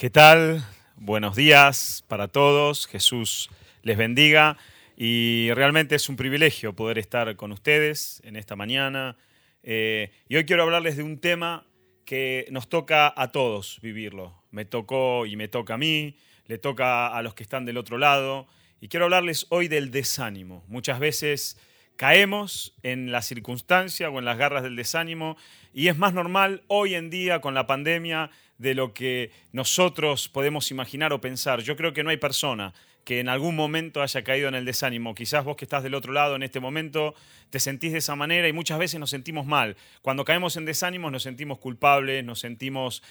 ¿Qué tal? Buenos días para todos. Jesús les bendiga. Y realmente es un privilegio poder estar con ustedes en esta mañana. Eh, y hoy quiero hablarles de un tema que nos toca a todos vivirlo. Me tocó y me toca a mí, le toca a los que están del otro lado. Y quiero hablarles hoy del desánimo. Muchas veces caemos en la circunstancia o en las garras del desánimo y es más normal hoy en día con la pandemia de lo que nosotros podemos imaginar o pensar. Yo creo que no hay persona que en algún momento haya caído en el desánimo. Quizás vos que estás del otro lado en este momento te sentís de esa manera y muchas veces nos sentimos mal. Cuando caemos en desánimo nos sentimos culpables, nos sentimos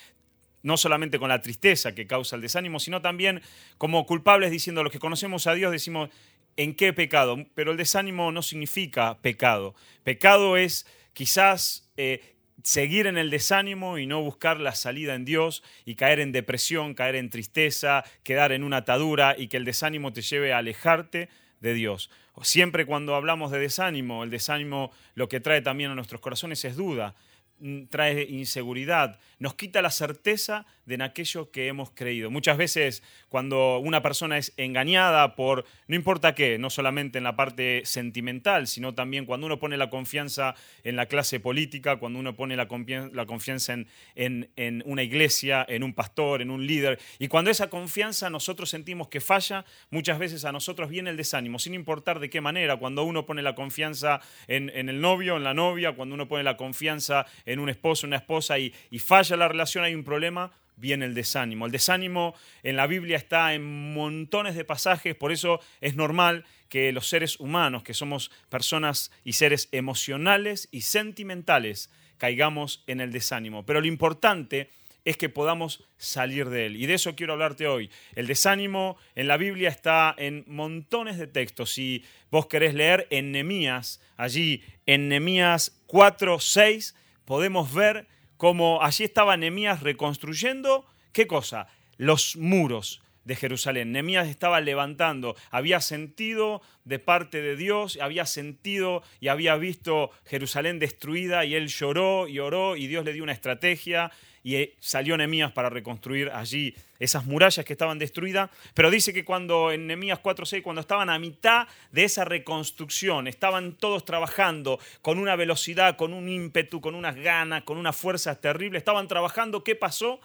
no solamente con la tristeza que causa el desánimo, sino también como culpables diciendo, los que conocemos a Dios decimos, ¿en qué pecado? Pero el desánimo no significa pecado. Pecado es quizás eh, seguir en el desánimo y no buscar la salida en Dios y caer en depresión, caer en tristeza, quedar en una atadura y que el desánimo te lleve a alejarte de Dios. Siempre cuando hablamos de desánimo, el desánimo lo que trae también a nuestros corazones es duda, mm, trae inseguridad, nos quita la certeza de en aquello que hemos creído. Muchas veces cuando una persona es engañada por no importa qué, no solamente en la parte sentimental, sino también cuando uno pone la confianza en la clase política, cuando uno pone la, confianza en, una iglesia, en un pastor, en un líder, y cuando esa confianza nosotros sentimos que falla, muchas veces a nosotros viene el desánimo, sin importar de qué manera, cuando uno pone la confianza en, el novio, en la novia, cuando uno pone la confianza en un esposo, una esposa y falla la relación, hay un problema, viene el desánimo. El desánimo en la Biblia está en montones de pasajes, por eso es normal que los seres humanos, que somos personas y seres emocionales y sentimentales, caigamos en el desánimo. Pero lo importante es que podamos salir de él. Y de eso quiero hablarte hoy. El desánimo en la Biblia está en montones de textos. Si vos querés leer en Nemías, allí en Nemías 4, 6, podemos ver como allí estaba Nemías reconstruyendo, ¿qué cosa? Los muros de Jerusalén. Nemías estaba levantando, había sentido de parte de Dios, había sentido y había visto Jerusalén destruida y él lloró y oró y Dios le dio una estrategia y eh, salió Nemías para reconstruir allí esas murallas que estaban destruidas, pero dice que cuando en Nemías 4:6 cuando estaban a mitad de esa reconstrucción, estaban todos trabajando con una velocidad, con un ímpetu, con unas ganas, con una fuerza terrible, estaban trabajando, ¿qué pasó?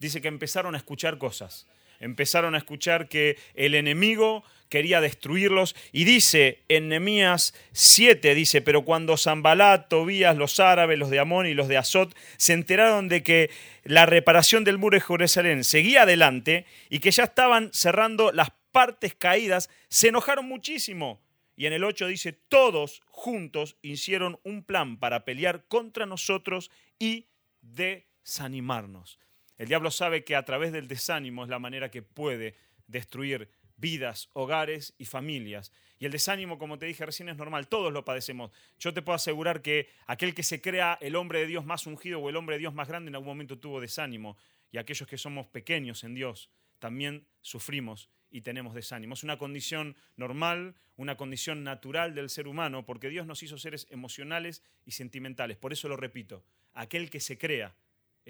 Dice que empezaron a escuchar cosas. Empezaron a escuchar que el enemigo quería destruirlos. Y dice en Nehemías 7, dice, pero cuando Zambalat, Tobías, los árabes, los de Amón y los de Azot se enteraron de que la reparación del muro de Jerusalén seguía adelante y que ya estaban cerrando las partes caídas, se enojaron muchísimo. Y en el 8 dice, todos juntos hicieron un plan para pelear contra nosotros y desanimarnos. El diablo sabe que a través del desánimo es la manera que puede destruir vidas, hogares y familias. Y el desánimo, como te dije recién, es normal, todos lo padecemos. Yo te puedo asegurar que aquel que se crea el hombre de Dios más ungido o el hombre de Dios más grande en algún momento tuvo desánimo. Y aquellos que somos pequeños en Dios también sufrimos y tenemos desánimo. Es una condición normal, una condición natural del ser humano, porque Dios nos hizo seres emocionales y sentimentales. Por eso lo repito, aquel que se crea,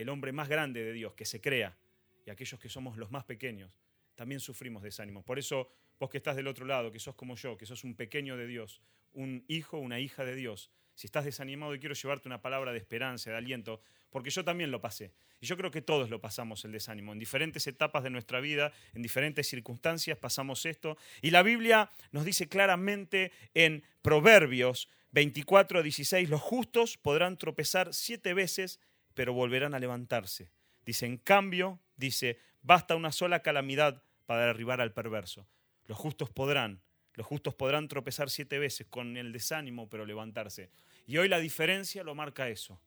el hombre más grande de Dios, que se crea, y aquellos que somos los más pequeños, también sufrimos desánimo. Por eso vos que estás del otro lado, que sos como yo, que sos un pequeño de Dios, un hijo, una hija de Dios, si estás desanimado y quiero llevarte una palabra de esperanza, de aliento, porque yo también lo pasé. Y yo creo que todos lo pasamos el desánimo. En diferentes etapas de nuestra vida, en diferentes circunstancias pasamos esto. Y la Biblia nos dice claramente en Proverbios 24 16, los justos podrán tropezar siete veces, pero volverán a levantarse. Dice, en cambio, dice, basta una sola calamidad para derribar al perverso. Los justos podrán, los justos podrán tropezar siete veces con el desánimo, pero levantarse. Y hoy la diferencia lo marca eso.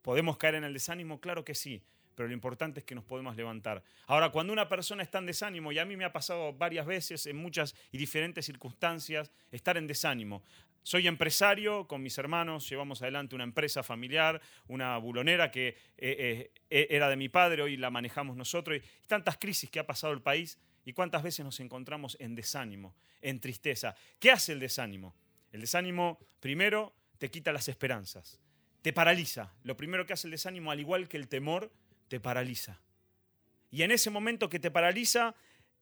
¿Podemos caer en el desánimo? Claro que sí, pero lo importante es que nos podemos levantar. Ahora, cuando una persona está en desánimo, y a mí me ha pasado varias veces en muchas y diferentes circunstancias, estar en desánimo. Soy empresario, con mis hermanos llevamos adelante una empresa familiar, una bulonera que eh, eh, eh, era de mi padre, hoy la manejamos nosotros, y tantas crisis que ha pasado el país y cuántas veces nos encontramos en desánimo, en tristeza. ¿Qué hace el desánimo? El desánimo, primero, te quita las esperanzas, te paraliza. Lo primero que hace el desánimo, al igual que el temor, te paraliza. Y en ese momento que te paraliza,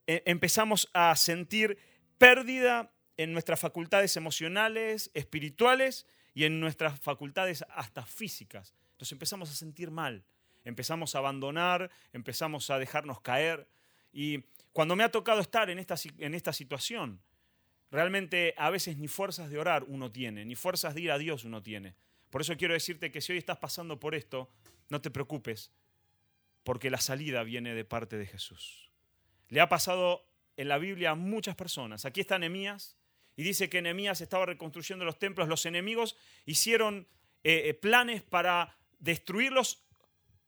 empezamos a sentir pérdida en nuestras facultades emocionales, espirituales y en nuestras facultades hasta físicas. Entonces empezamos a sentir mal, empezamos a abandonar, empezamos a dejarnos caer. Y cuando me ha tocado estar en esta, en esta situación, realmente a veces ni fuerzas de orar uno tiene, ni fuerzas de ir a Dios uno tiene. Por eso quiero decirte que si hoy estás pasando por esto, no te preocupes, porque la salida viene de parte de Jesús. Le ha pasado en la Biblia a muchas personas. Aquí está Nehemías y dice que Nehemías estaba reconstruyendo los templos. Los enemigos hicieron eh, eh, planes para destruirlos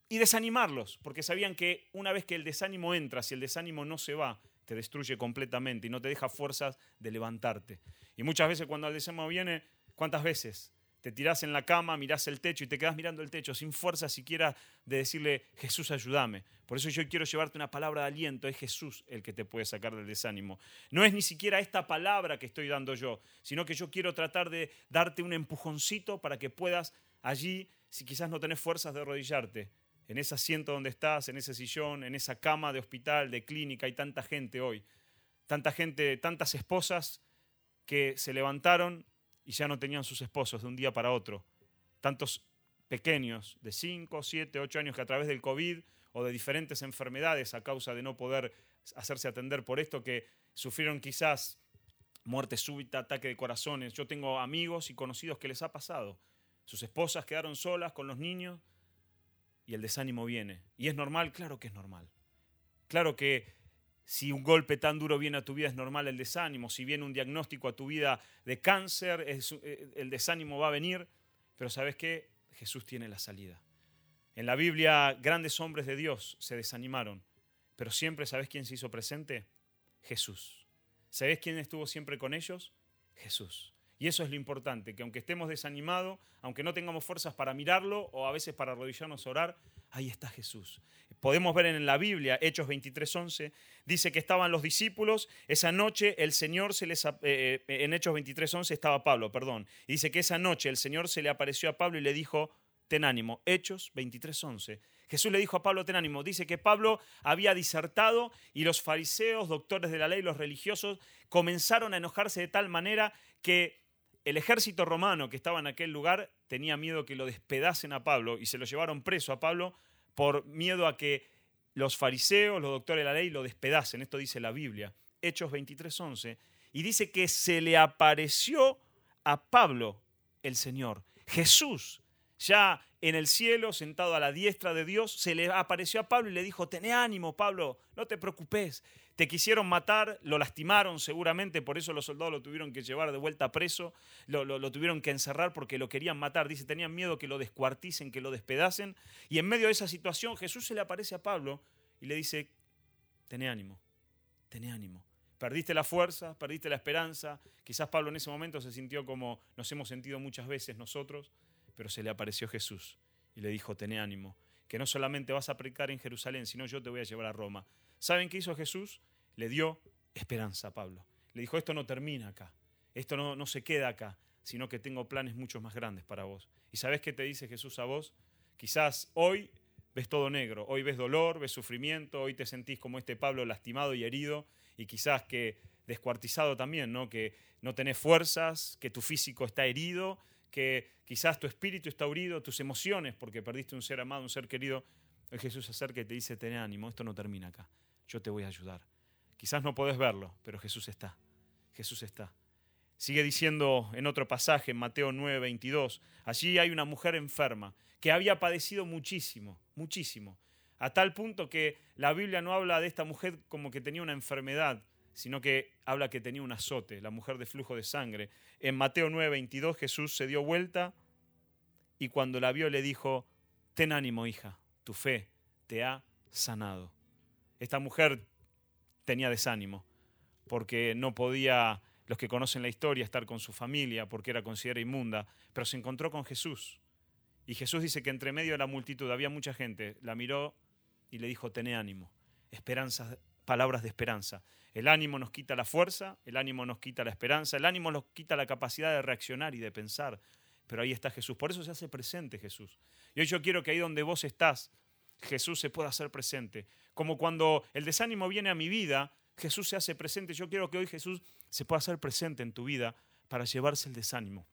y desanimarlos, porque sabían que una vez que el desánimo entra, si el desánimo no se va, te destruye completamente y no te deja fuerzas de levantarte. Y muchas veces cuando el desánimo viene, ¿cuántas veces? Te tirás en la cama, mirás el techo y te quedas mirando el techo sin fuerza siquiera de decirle, Jesús, ayúdame. Por eso yo quiero llevarte una palabra de aliento. Es Jesús el que te puede sacar del desánimo. No es ni siquiera esta palabra que estoy dando yo, sino que yo quiero tratar de darte un empujoncito para que puedas allí, si quizás no tenés fuerzas de arrodillarte, en ese asiento donde estás, en ese sillón, en esa cama de hospital, de clínica, hay tanta gente hoy. Tanta gente, tantas esposas que se levantaron y ya no tenían sus esposos de un día para otro. Tantos pequeños de 5, 7, 8 años que a través del COVID o de diferentes enfermedades a causa de no poder hacerse atender por esto, que sufrieron quizás muerte súbita, ataque de corazones. Yo tengo amigos y conocidos que les ha pasado. Sus esposas quedaron solas con los niños y el desánimo viene. ¿Y es normal? Claro que es normal. Claro que si un golpe tan duro viene a tu vida es normal el desánimo. Si viene un diagnóstico a tu vida de cáncer, eh, el desánimo va a venir. Pero ¿sabes qué? Jesús tiene la salida. En la Biblia, grandes hombres de Dios se desanimaron. Pero siempre, ¿sabes quién se hizo presente? Jesús. ¿Sabes quién estuvo siempre con ellos? Jesús. Y eso es lo importante, que aunque estemos desanimados, aunque no tengamos fuerzas para mirarlo o a veces para arrodillarnos a orar, ahí está Jesús. Podemos ver en la Biblia, Hechos 23:11, dice que estaban los discípulos, esa noche el Señor se les, eh, eh, en Hechos 23:11 estaba Pablo, perdón, dice que esa noche el Señor se le apareció a Pablo y le dijo, ten ánimo, Hechos 23:11. Jesús le dijo a Pablo, ten ánimo. Dice que Pablo había disertado y los fariseos, doctores de la ley, los religiosos, comenzaron a enojarse de tal manera que el ejército romano que estaba en aquel lugar tenía miedo que lo despedacen a Pablo y se lo llevaron preso a Pablo por miedo a que los fariseos, los doctores de la ley, lo despedacen. Esto dice la Biblia, Hechos 23:11. Y dice que se le apareció a Pablo el Señor. Jesús, ya en el cielo, sentado a la diestra de Dios, se le apareció a Pablo y le dijo, tené ánimo, Pablo, no te preocupes. Te quisieron matar, lo lastimaron seguramente, por eso los soldados lo tuvieron que llevar de vuelta preso, lo, tuvieron que encerrar porque lo querían matar. Dice, tenían miedo que lo descuarticen, que lo despedacen. Y en medio de esa situación Jesús se le aparece a Pablo y le dice, tené ánimo, tené ánimo. Perdiste la fuerza, perdiste la esperanza. Quizás Pablo en ese momento se sintió como nos hemos sentido muchas veces nosotros, pero se le apareció Jesús y le dijo, tené ánimo, que no solamente vas a predicar en Jerusalén, sino yo te voy a llevar a Roma. ¿Saben qué hizo Jesús? Le dio esperanza a Pablo. Le dijo, esto no termina acá, esto no, se queda acá, sino que tengo planes mucho más grandes para vos. ¿Y sabes qué te dice Jesús a vos? Quizás hoy ves todo negro, hoy ves dolor, ves sufrimiento, hoy te sentís como este Pablo lastimado y herido y quizás que descuartizado también, ¿no? que no tenés fuerzas, que tu físico está herido, que quizás tu espíritu está herido, tus emociones, porque perdiste un ser amado, un ser querido. Jesús acerca y te dice, ten ánimo, esto no termina acá yo te voy a ayudar. Quizás no podés verlo, pero Jesús está. Jesús está. Sigue diciendo en otro pasaje, en Mateo 9, 22, allí hay una mujer enferma que había padecido muchísimo, muchísimo, a tal punto que la Biblia no habla de esta mujer como que tenía una enfermedad, sino que habla que tenía un azote, la mujer de flujo de sangre. En Mateo 9, 22 Jesús se dio vuelta y cuando la vio le dijo, ten ánimo hija, tu fe te ha sanado. Esta mujer tenía desánimo porque no podía, los que conocen la historia, estar con su familia porque era considerada inmunda, pero se encontró con Jesús. Y Jesús dice que entre medio de la multitud había mucha gente, la miró y le dijo, tené ánimo, esperanza, palabras de esperanza. El ánimo nos quita la fuerza, el ánimo nos quita la esperanza, el ánimo nos quita la capacidad de reaccionar y de pensar. Pero ahí está Jesús. Por eso se hace presente Jesús. Y hoy yo quiero que ahí donde vos estás, Jesús se pueda hacer presente. Como cuando el desánimo viene a mi vida, Jesús se hace presente. Yo quiero que hoy Jesús se pueda hacer presente en tu vida para llevarse el desánimo.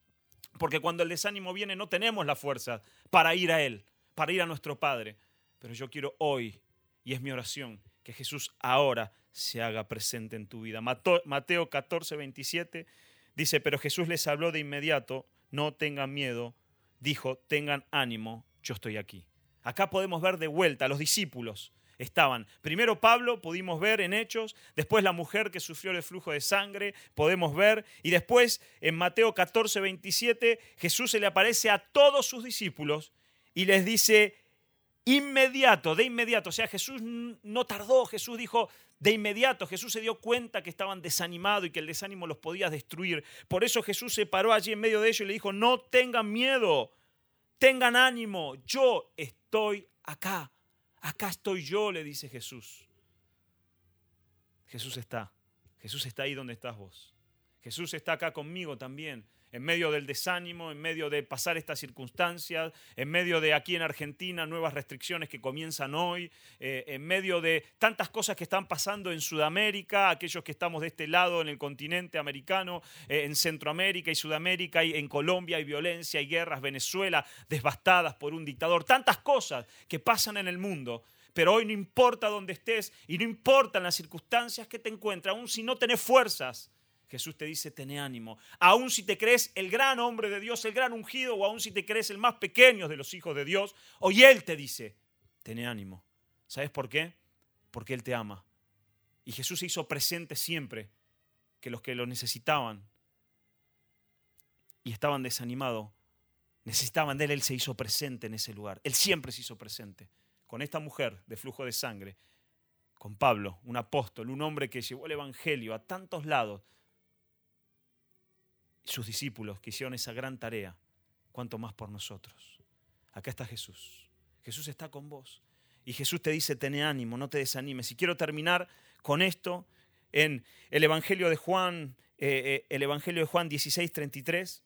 Porque cuando el desánimo viene no tenemos la fuerza para ir a Él, para ir a nuestro Padre. Pero yo quiero hoy, y es mi oración, que Jesús ahora se haga presente en tu vida. Mateo 14, 27 dice, pero Jesús les habló de inmediato, no tengan miedo, dijo, tengan ánimo, yo estoy aquí. Acá podemos ver de vuelta los discípulos. Estaban, primero Pablo, pudimos ver en Hechos, después la mujer que sufrió el flujo de sangre, podemos ver, y después en Mateo 14, 27, Jesús se le aparece a todos sus discípulos y les dice, inmediato, de inmediato, o sea, Jesús no tardó, Jesús dijo, de inmediato Jesús se dio cuenta que estaban desanimados y que el desánimo los podía destruir. Por eso Jesús se paró allí en medio de ellos y le dijo, no tengan miedo, tengan ánimo, yo estoy acá. Acá estoy yo, le dice Jesús. Jesús está. Jesús está ahí donde estás vos. Jesús está acá conmigo también en medio del desánimo, en medio de pasar estas circunstancias, en medio de aquí en Argentina nuevas restricciones que comienzan hoy, eh, en medio de tantas cosas que están pasando en Sudamérica, aquellos que estamos de este lado en el continente americano, eh, en Centroamérica y Sudamérica, y en Colombia hay violencia, hay guerras, Venezuela devastadas por un dictador, tantas cosas que pasan en el mundo. Pero hoy no importa dónde estés y no importan las circunstancias que te encuentras, aún si no tenés fuerzas, Jesús te dice, ten ánimo. Aún si te crees el gran hombre de Dios, el gran ungido, o aún si te crees el más pequeño de los hijos de Dios, hoy Él te dice, ten ánimo. ¿Sabes por qué? Porque Él te ama. Y Jesús se hizo presente siempre que los que lo necesitaban y estaban desanimados, necesitaban de Él, Él se hizo presente en ese lugar. Él siempre se hizo presente. Con esta mujer de flujo de sangre, con Pablo, un apóstol, un hombre que llevó el Evangelio a tantos lados, sus discípulos que hicieron esa gran tarea, cuanto más por nosotros. Acá está Jesús. Jesús está con vos. Y Jesús te dice, ten ánimo, no te desanimes. Y quiero terminar con esto en el Evangelio de Juan, eh, eh, el Evangelio de Juan 16, 33.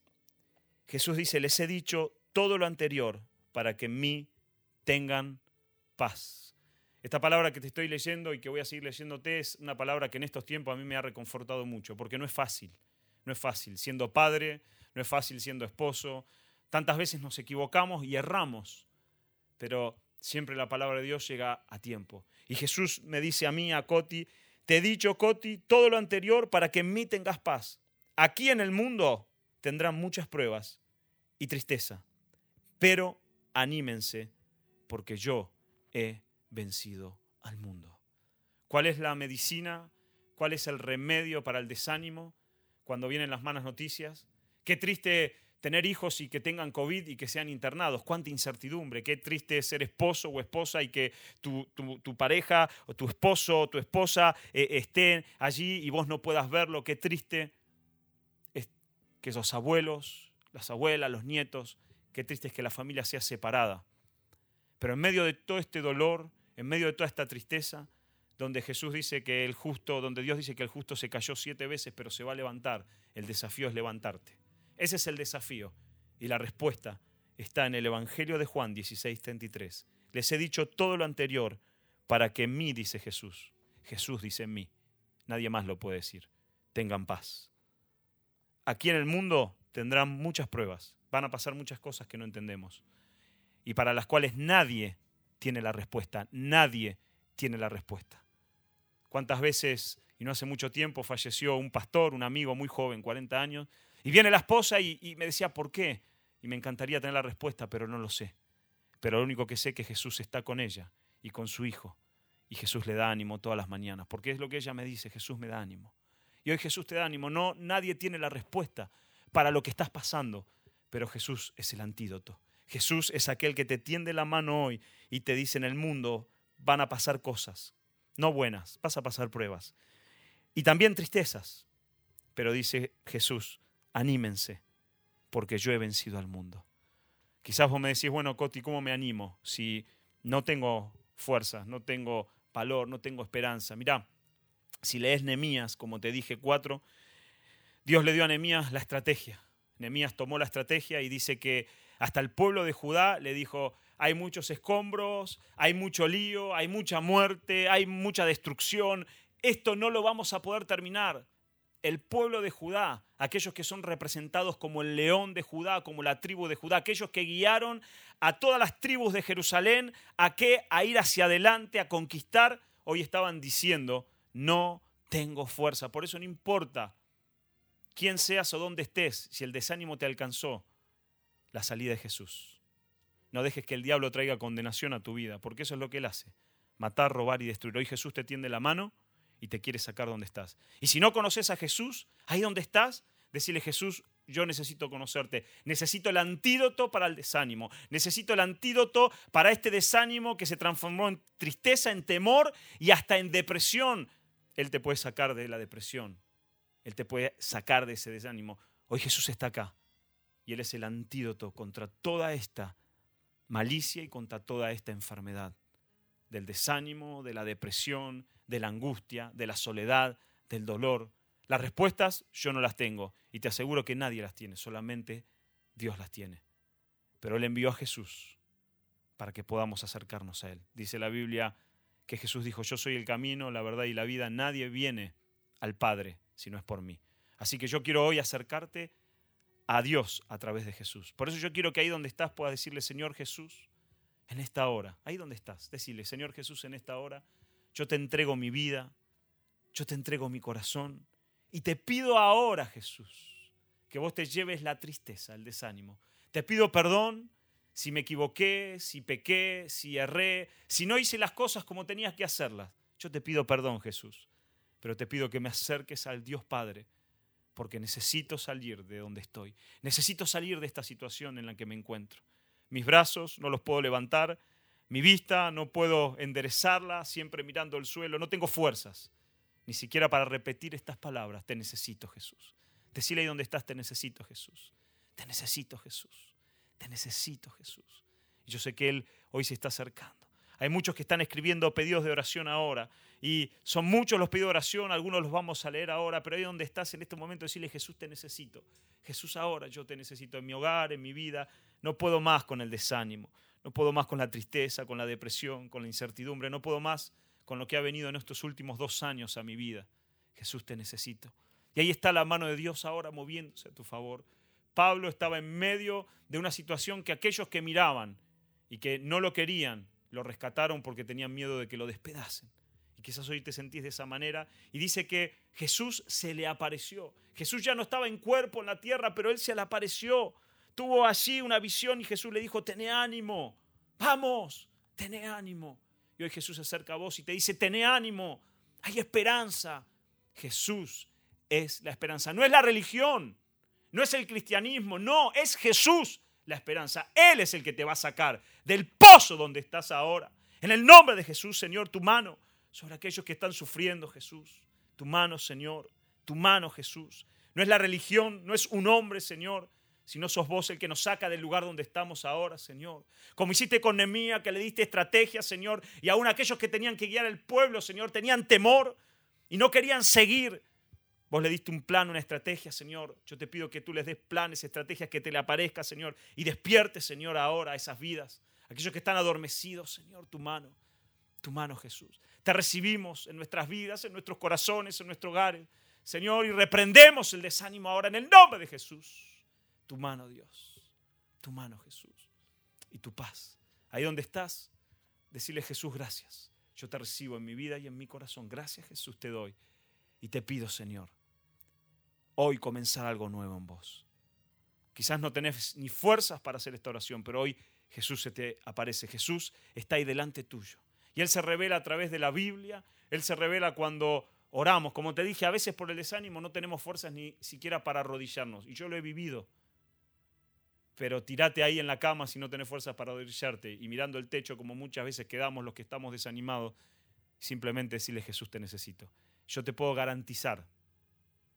Jesús dice, les he dicho todo lo anterior para que en mí tengan paz. Esta palabra que te estoy leyendo y que voy a seguir leyéndote es una palabra que en estos tiempos a mí me ha reconfortado mucho, porque no es fácil. No es fácil siendo padre, no es fácil siendo esposo. Tantas veces nos equivocamos y erramos, pero siempre la palabra de Dios llega a tiempo. Y Jesús me dice a mí, a Coti, te he dicho, Coti, todo lo anterior para que en mí tengas paz. Aquí en el mundo tendrán muchas pruebas y tristeza, pero anímense porque yo he vencido al mundo. ¿Cuál es la medicina? ¿Cuál es el remedio para el desánimo? Cuando vienen las malas noticias. Qué triste tener hijos y que tengan COVID y que sean internados. Cuánta incertidumbre. Qué triste ser esposo o esposa y que tu, pareja o tu esposo o tu esposa eh, estén allí y vos no puedas verlo. Qué triste que esos abuelos, las abuelas, los nietos, qué triste es que la familia sea separada. Pero en medio de todo este dolor, en medio de toda esta tristeza, donde Jesús dice que el justo, donde Dios dice que el justo se cayó siete veces, pero se va a levantar. El desafío es levantarte. Ese es el desafío. Y la respuesta está en el Evangelio de Juan 16:33. Les he dicho todo lo anterior para que en mí, dice Jesús. Jesús dice en mí. Nadie más lo puede decir. Tengan paz. Aquí en el mundo tendrán muchas pruebas. Van a pasar muchas cosas que no entendemos. Y para las cuales nadie tiene la respuesta. Nadie tiene la respuesta. ¿Cuántas veces, y no hace mucho tiempo, falleció un pastor, un amigo muy joven, 40 años, y viene la esposa y, me decía, ¿por qué? Y me encantaría tener la respuesta, pero no lo sé. Pero lo único que sé es que Jesús está con ella y con su hijo. Y Jesús le da ánimo todas las mañanas, porque es lo que ella me dice, Jesús me da ánimo. Y hoy Jesús te da ánimo. No, nadie tiene la respuesta para lo que estás pasando, pero Jesús es el antídoto. Jesús es aquel que te tiende la mano hoy y te dice en el mundo van a pasar cosas no buenas, vas a pasar pruebas. Y también tristezas. Pero dice Jesús, anímense, porque yo he vencido al mundo. Quizás vos me decís, bueno, Coti, ¿cómo me animo si no tengo fuerzas, no tengo valor, no tengo esperanza? Mirá, si lees Nemías, como te dije, cuatro, Dios le dio a Nemías la estrategia. Nemías tomó la estrategia y dice que hasta el pueblo de Judá le dijo, hay muchos escombros, hay mucho lío, hay mucha muerte, hay mucha destrucción. Esto no lo vamos a poder terminar. El pueblo de Judá, aquellos que son representados como el león de Judá, como la tribu de Judá, aquellos que guiaron a todas las tribus de Jerusalén a qué, a ir hacia adelante, a conquistar, hoy estaban diciendo, no tengo fuerza. Por eso no importa quién seas o dónde estés, si el desánimo te alcanzó, la salida de Jesús. No dejes que el diablo traiga condenación a tu vida, porque eso es lo que él hace. Matar, robar y destruir. Hoy Jesús te tiende la mano y te quiere sacar donde estás. Y si no conoces a Jesús, ahí donde estás, decirle Jesús, yo necesito conocerte. Necesito el antídoto para el desánimo. Necesito el antídoto para este desánimo que se transformó en tristeza, en temor y hasta en depresión. Él te puede sacar de la depresión. Él te puede sacar de ese desánimo. Hoy Jesús está acá y Él es el antídoto contra toda esta malicia y contra toda esta enfermedad. Del desánimo, de la depresión, de la angustia, de la soledad, del dolor. Las respuestas yo no las tengo y te aseguro que nadie las tiene, solamente Dios las tiene. Pero Él envió a Jesús para que podamos acercarnos a Él. Dice la Biblia que Jesús dijo, yo soy el camino, la verdad y la vida, nadie viene al Padre si no es por mí. Así que yo quiero hoy acercarte a Dios a través de Jesús. Por eso yo quiero que ahí donde estás puedas decirle, Señor Jesús, en esta hora, ahí donde estás, decirle, Señor Jesús, en esta hora, yo te entrego mi vida, yo te entrego mi corazón y te pido ahora, Jesús, que vos te lleves la tristeza, el desánimo. Te pido perdón si me equivoqué, si pequé, si erré, si no hice las cosas como tenías que hacerlas. Yo te pido perdón, Jesús, pero te pido que me acerques al Dios Padre porque necesito salir de donde estoy. Necesito salir de esta situación en la que me encuentro. Mis brazos no los puedo levantar, mi vista no puedo enderezarla siempre mirando el suelo, no tengo fuerzas, ni siquiera para repetir estas palabras. Te necesito, Jesús. Decile ahí donde estás, te necesito, Jesús. Te necesito, Jesús. Te necesito, Jesús. Y yo sé que Él hoy se está acercando. Hay muchos que están escribiendo pedidos de oración ahora. Y son muchos los de oración, algunos los vamos a leer ahora, pero ahí donde estás en este momento, decirle, Jesús te necesito. Jesús ahora yo te necesito en mi hogar, en mi vida. No puedo más con el desánimo, no puedo más con la tristeza, con la depresión, con la incertidumbre, no puedo más con lo que ha venido en estos últimos dos años a mi vida. Jesús te necesito. Y ahí está la mano de Dios ahora moviéndose a tu favor. Pablo estaba en medio de una situación que aquellos que miraban y que no lo querían, lo rescataron porque tenían miedo de que lo despedacen. Quizás hoy te sentís de esa manera. Y dice que Jesús se le apareció. Jesús ya no estaba en cuerpo en la tierra, pero él se le apareció. Tuvo allí una visión y Jesús le dijo, tené ánimo, vamos, tené ánimo. Y hoy Jesús se acerca a vos y te dice, tené ánimo, hay esperanza. Jesús es la esperanza. No es la religión, no es el cristianismo, no, es Jesús la esperanza. Él es el que te va a sacar del pozo donde estás ahora. En el nombre de Jesús, Señor, tu mano sobre aquellos que están sufriendo, Jesús. Tu mano, Señor. Tu mano, Jesús. No es la religión, no es un hombre, Señor, sino sos vos el que nos saca del lugar donde estamos ahora, Señor. Como hiciste con Nemía, que le diste estrategia, Señor, y aún aquellos que tenían que guiar al pueblo, Señor, tenían temor y no querían seguir. Vos le diste un plan, una estrategia, Señor. Yo te pido que tú les des planes, estrategias que te le aparezca, Señor, y despierte, Señor, ahora a esas vidas. Aquellos que están adormecidos, Señor, tu mano, tu mano, Jesús. Te recibimos en nuestras vidas, en nuestros corazones, en nuestros hogares, Señor, y reprendemos el desánimo ahora en el nombre de Jesús. Tu mano, Dios, tu mano, Jesús, y tu paz. Ahí donde estás, decirle Jesús, gracias. Yo te recibo en mi vida y en mi corazón. Gracias, Jesús, te doy. Y te pido, Señor, hoy comenzar algo nuevo en vos. Quizás no tenés ni fuerzas para hacer esta oración, pero hoy Jesús se te aparece. Jesús está ahí delante tuyo. Y Él se revela a través de la Biblia. Él se revela cuando oramos. Como te dije, a veces por el desánimo no tenemos fuerzas ni siquiera para arrodillarnos. Y yo lo he vivido. Pero tirate ahí en la cama si no tenés fuerzas para arrodillarte. Y mirando el techo, como muchas veces quedamos los que estamos desanimados, simplemente decirle Jesús te necesito yo te puedo garantizar,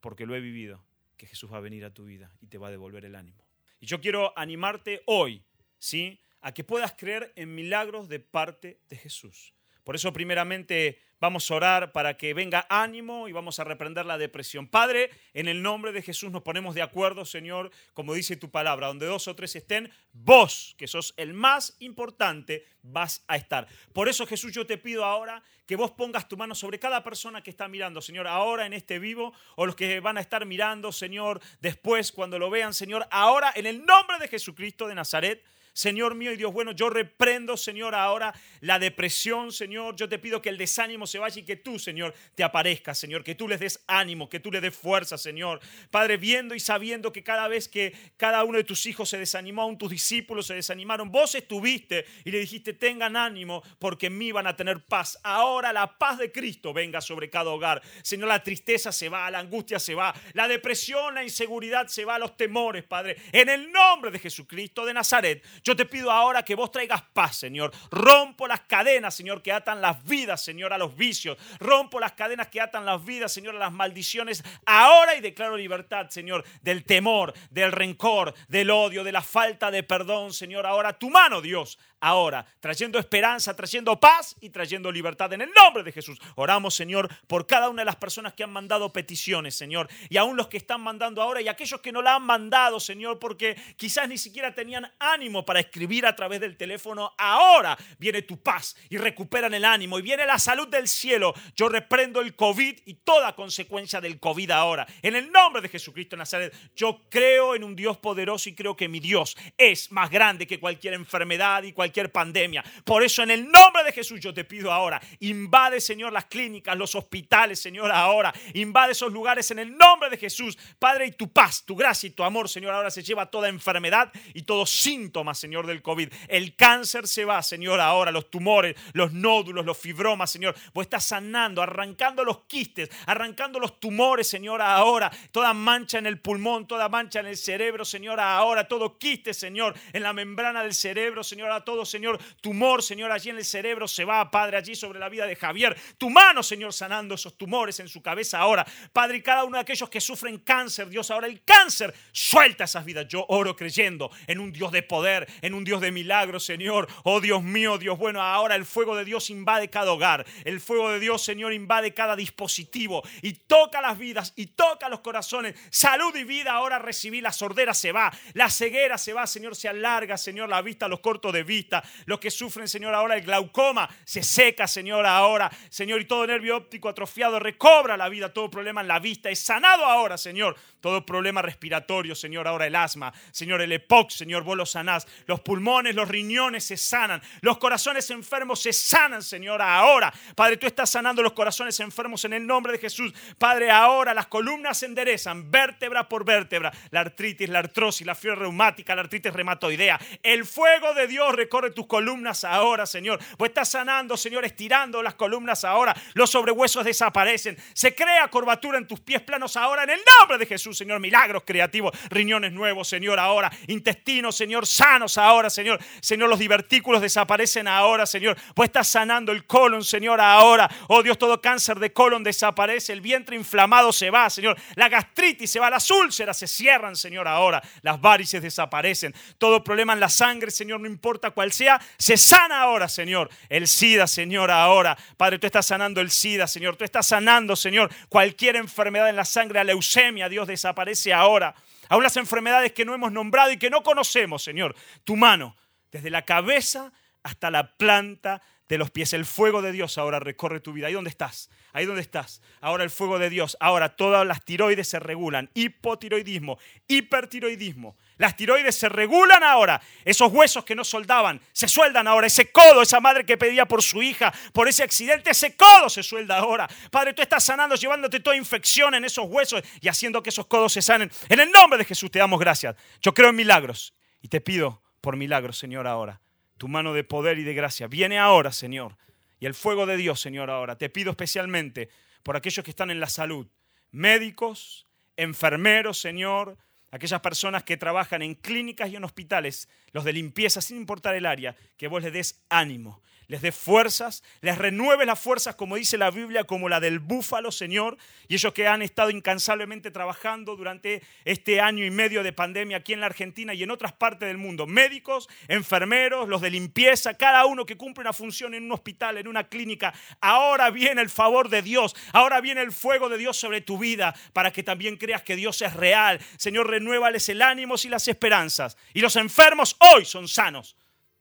porque lo he vivido, que Jesús va a venir a tu vida y te va a devolver el ánimo. Y yo quiero animarte hoy, ¿sí? A que puedas creer en milagros de parte de Jesús. Por eso primeramente Vamos a orar para que venga ánimo y vamos a reprender la depresión. Padre, en el nombre de Jesús nos ponemos de acuerdo, Señor, como dice tu palabra, donde dos o tres estén, vos, que sos el más importante, vas a estar. Por eso, Jesús, yo te pido ahora que vos pongas tu mano sobre cada persona que está mirando, Señor, ahora en este vivo, o los que van a estar mirando, Señor, después cuando lo vean, Señor, ahora en el nombre de Jesucristo de Nazaret. Señor mío y Dios bueno, yo reprendo, Señor, ahora la depresión, Señor. Yo te pido que el desánimo se vaya y que tú, Señor, te aparezcas, Señor. Que tú les des ánimo, que tú les des fuerza, Señor. Padre, viendo y sabiendo que cada vez que cada uno de tus hijos se desanimó, aún tus discípulos se desanimaron, vos estuviste y le dijiste, tengan ánimo porque en mí van a tener paz. Ahora la paz de Cristo venga sobre cada hogar. Señor, la tristeza se va, la angustia se va, la depresión, la inseguridad se va, los temores, Padre. En el nombre de Jesucristo de Nazaret, yo te pido ahora que vos traigas paz, Señor. Rompo las cadenas, Señor, que atan las vidas, Señor, a los vicios. Rompo las cadenas que atan las vidas, Señor, a las maldiciones. Ahora y declaro libertad, Señor, del temor, del rencor, del odio, de la falta de perdón, Señor. Ahora tu mano, Dios, ahora, trayendo esperanza, trayendo paz y trayendo libertad. En el nombre de Jesús, oramos, Señor, por cada una de las personas que han mandado peticiones, Señor, y aún los que están mandando ahora y aquellos que no la han mandado, Señor, porque quizás ni siquiera tenían ánimo para escribir a través del teléfono, ahora viene tu paz y recuperan el ánimo y viene la salud del cielo. Yo reprendo el COVID y toda consecuencia del COVID ahora. En el nombre de Jesucristo de Nazaret, yo creo en un Dios poderoso y creo que mi Dios es más grande que cualquier enfermedad y cualquier pandemia. Por eso en el nombre de Jesús yo te pido ahora, invade Señor las clínicas, los hospitales, Señor, ahora. Invade esos lugares en el nombre de Jesús. Padre, y tu paz, tu gracia y tu amor, Señor, ahora se lleva toda enfermedad y todo síntoma, Señor del COVID. El cáncer se va, Señor, ahora, los tumores, los nódulos, los fibromas, Señor. Vos estás sanando, arrancando los quistes, arrancando los tumores, Señor, ahora. Toda mancha en el pulmón, toda mancha en el cerebro, Señor, ahora. Todo quiste, Señor, en la membrana del cerebro, Señor, a todo, Señor. Tumor, Señor, allí en el cerebro se va, Padre, allí sobre la vida de Javier. Tu mano, Señor, sanando esos tumores en su cabeza ahora. Padre, y cada uno de aquellos que sufren cáncer, Dios, ahora el cáncer, suelta esas vidas. Yo oro creyendo en un Dios de poder, en un Dios de milagros, Señor. Oh Dios mío, Dios bueno, ahora el fuego de Dios invade cada hogar. El fuego de Dios, Señor, invade cada dispositivo y toca las vidas y toca los corazones. Salud y vida, ahora recibí. La sordera se va, la ceguera se va, Señor, se alarga, Señor, la vista, los cortos de vista. Los que sufren, Señor, ahora el glaucoma se seca, Señor, ahora. Señor, y todo nervio óptico atrofiado recobra la vida. Todo problema en la vista es sanado ahora, Señor. Todo problema respiratorio, Señor, ahora el asma. Señor, el EPOC, Señor, vos lo sanás. Los pulmones, los riñones se sanan, los corazones enfermos se sanan, Señor, ahora. Padre, tú estás sanando los corazones enfermos en el nombre de Jesús. Padre, ahora las columnas se enderezan, vértebra por vértebra, la artritis, la artrosis, la fiebre reumática, la artritis reumatoidea. El fuego de Dios recorre tus columnas ahora, Señor. Pues estás sanando, Señor, estirando las columnas ahora. Los sobrehuesos desaparecen. Se crea curvatura en tus pies planos ahora en el nombre de Jesús, Señor. Milagros creativos, riñones nuevos, Señor, ahora. Intestinos, Señor, sanos ahora, Señor. Señor, los divertículos desaparecen ahora, Señor. Pues estás sanando el colon, Señor, ahora. Oh Dios, todo cáncer de colon desaparece. El vientre inflamado se va, Señor. La gastritis se va, las úlceras se cierran, Señor, ahora. Las varices desaparecen. Todo problema en la sangre, Señor, no importa cuál sea, se sana ahora, Señor. El SIDA, Señor, ahora. Padre, tú estás sanando el SIDA, Señor. Tú estás sanando, Señor, cualquier enfermedad en la sangre, la leucemia, Dios, desaparece ahora aún las enfermedades que no hemos nombrado y que no conocemos, Señor. Tu mano, desde la cabeza hasta la planta de los pies. El fuego de Dios ahora recorre tu vida. Ahí donde estás, ahí donde estás. Ahora el fuego de Dios. Ahora todas las tiroides se regulan. Hipotiroidismo, hipertiroidismo. Las tiroides se regulan ahora. Esos huesos que no soldaban se sueldan ahora. Ese codo, esa madre que pedía por su hija, por ese accidente, ese codo se suelda ahora. Padre, tú estás sanando, llevándote toda infección en esos huesos y haciendo que esos codos se sanen. En el nombre de Jesús te damos gracias. Yo creo en milagros y te pido por milagros, Señor, ahora. Tu mano de poder y de gracia viene ahora, Señor. Y el fuego de Dios, Señor, ahora. Te pido especialmente por aquellos que están en la salud, médicos, enfermeros, Señor, aquellas personas que trabajan en clínicas y en hospitales, los de limpieza, sin importar el área, que vos les des ánimo, les dé fuerzas, les renueve las fuerzas, como dice la Biblia, como la del búfalo, Señor. Y ellos que han estado incansablemente trabajando durante este año y medio de pandemia aquí en la Argentina y en otras partes del mundo. Médicos, enfermeros, los de limpieza, cada uno que cumple una función en un hospital, en una clínica. Ahora viene el favor de Dios, ahora viene el fuego de Dios sobre tu vida para que también creas que Dios es real. Señor, renuévales el ánimo y las esperanzas. Y los enfermos hoy son sanos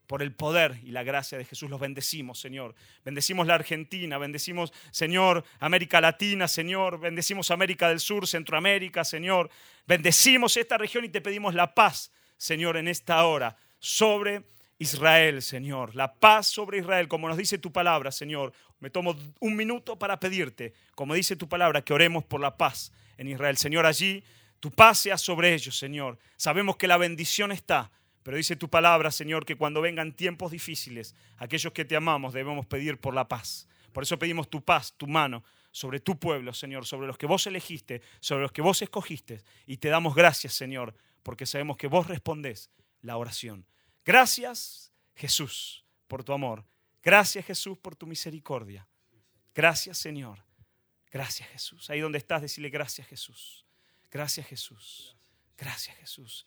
por el poder y la gracia de Jesús los bendecimos, Señor. Bendecimos la Argentina, bendecimos, Señor, América Latina, Señor. Bendecimos América del Sur, Centroamérica, Señor. Bendecimos esta región y te pedimos la paz, Señor, en esta hora sobre Israel, Señor. La paz sobre Israel, como nos dice tu palabra, Señor. Me tomo un minuto para pedirte, como dice tu palabra, que oremos por la paz en Israel. Señor, allí tu paz sea sobre ellos, Señor. Sabemos que la bendición está pero dice tu palabra, Señor, que cuando vengan tiempos difíciles, aquellos que te amamos debemos pedir por la paz. Por eso pedimos tu paz, tu mano sobre tu pueblo, Señor, sobre los que vos elegiste, sobre los que vos escogiste. Y te damos gracias, Señor, porque sabemos que vos respondés la oración. Gracias, Jesús, por tu amor. Gracias, Jesús, por tu misericordia. Gracias, Señor. Gracias, Jesús. Ahí donde estás, decirle gracias, Jesús. Gracias, Jesús. Gracias, Jesús.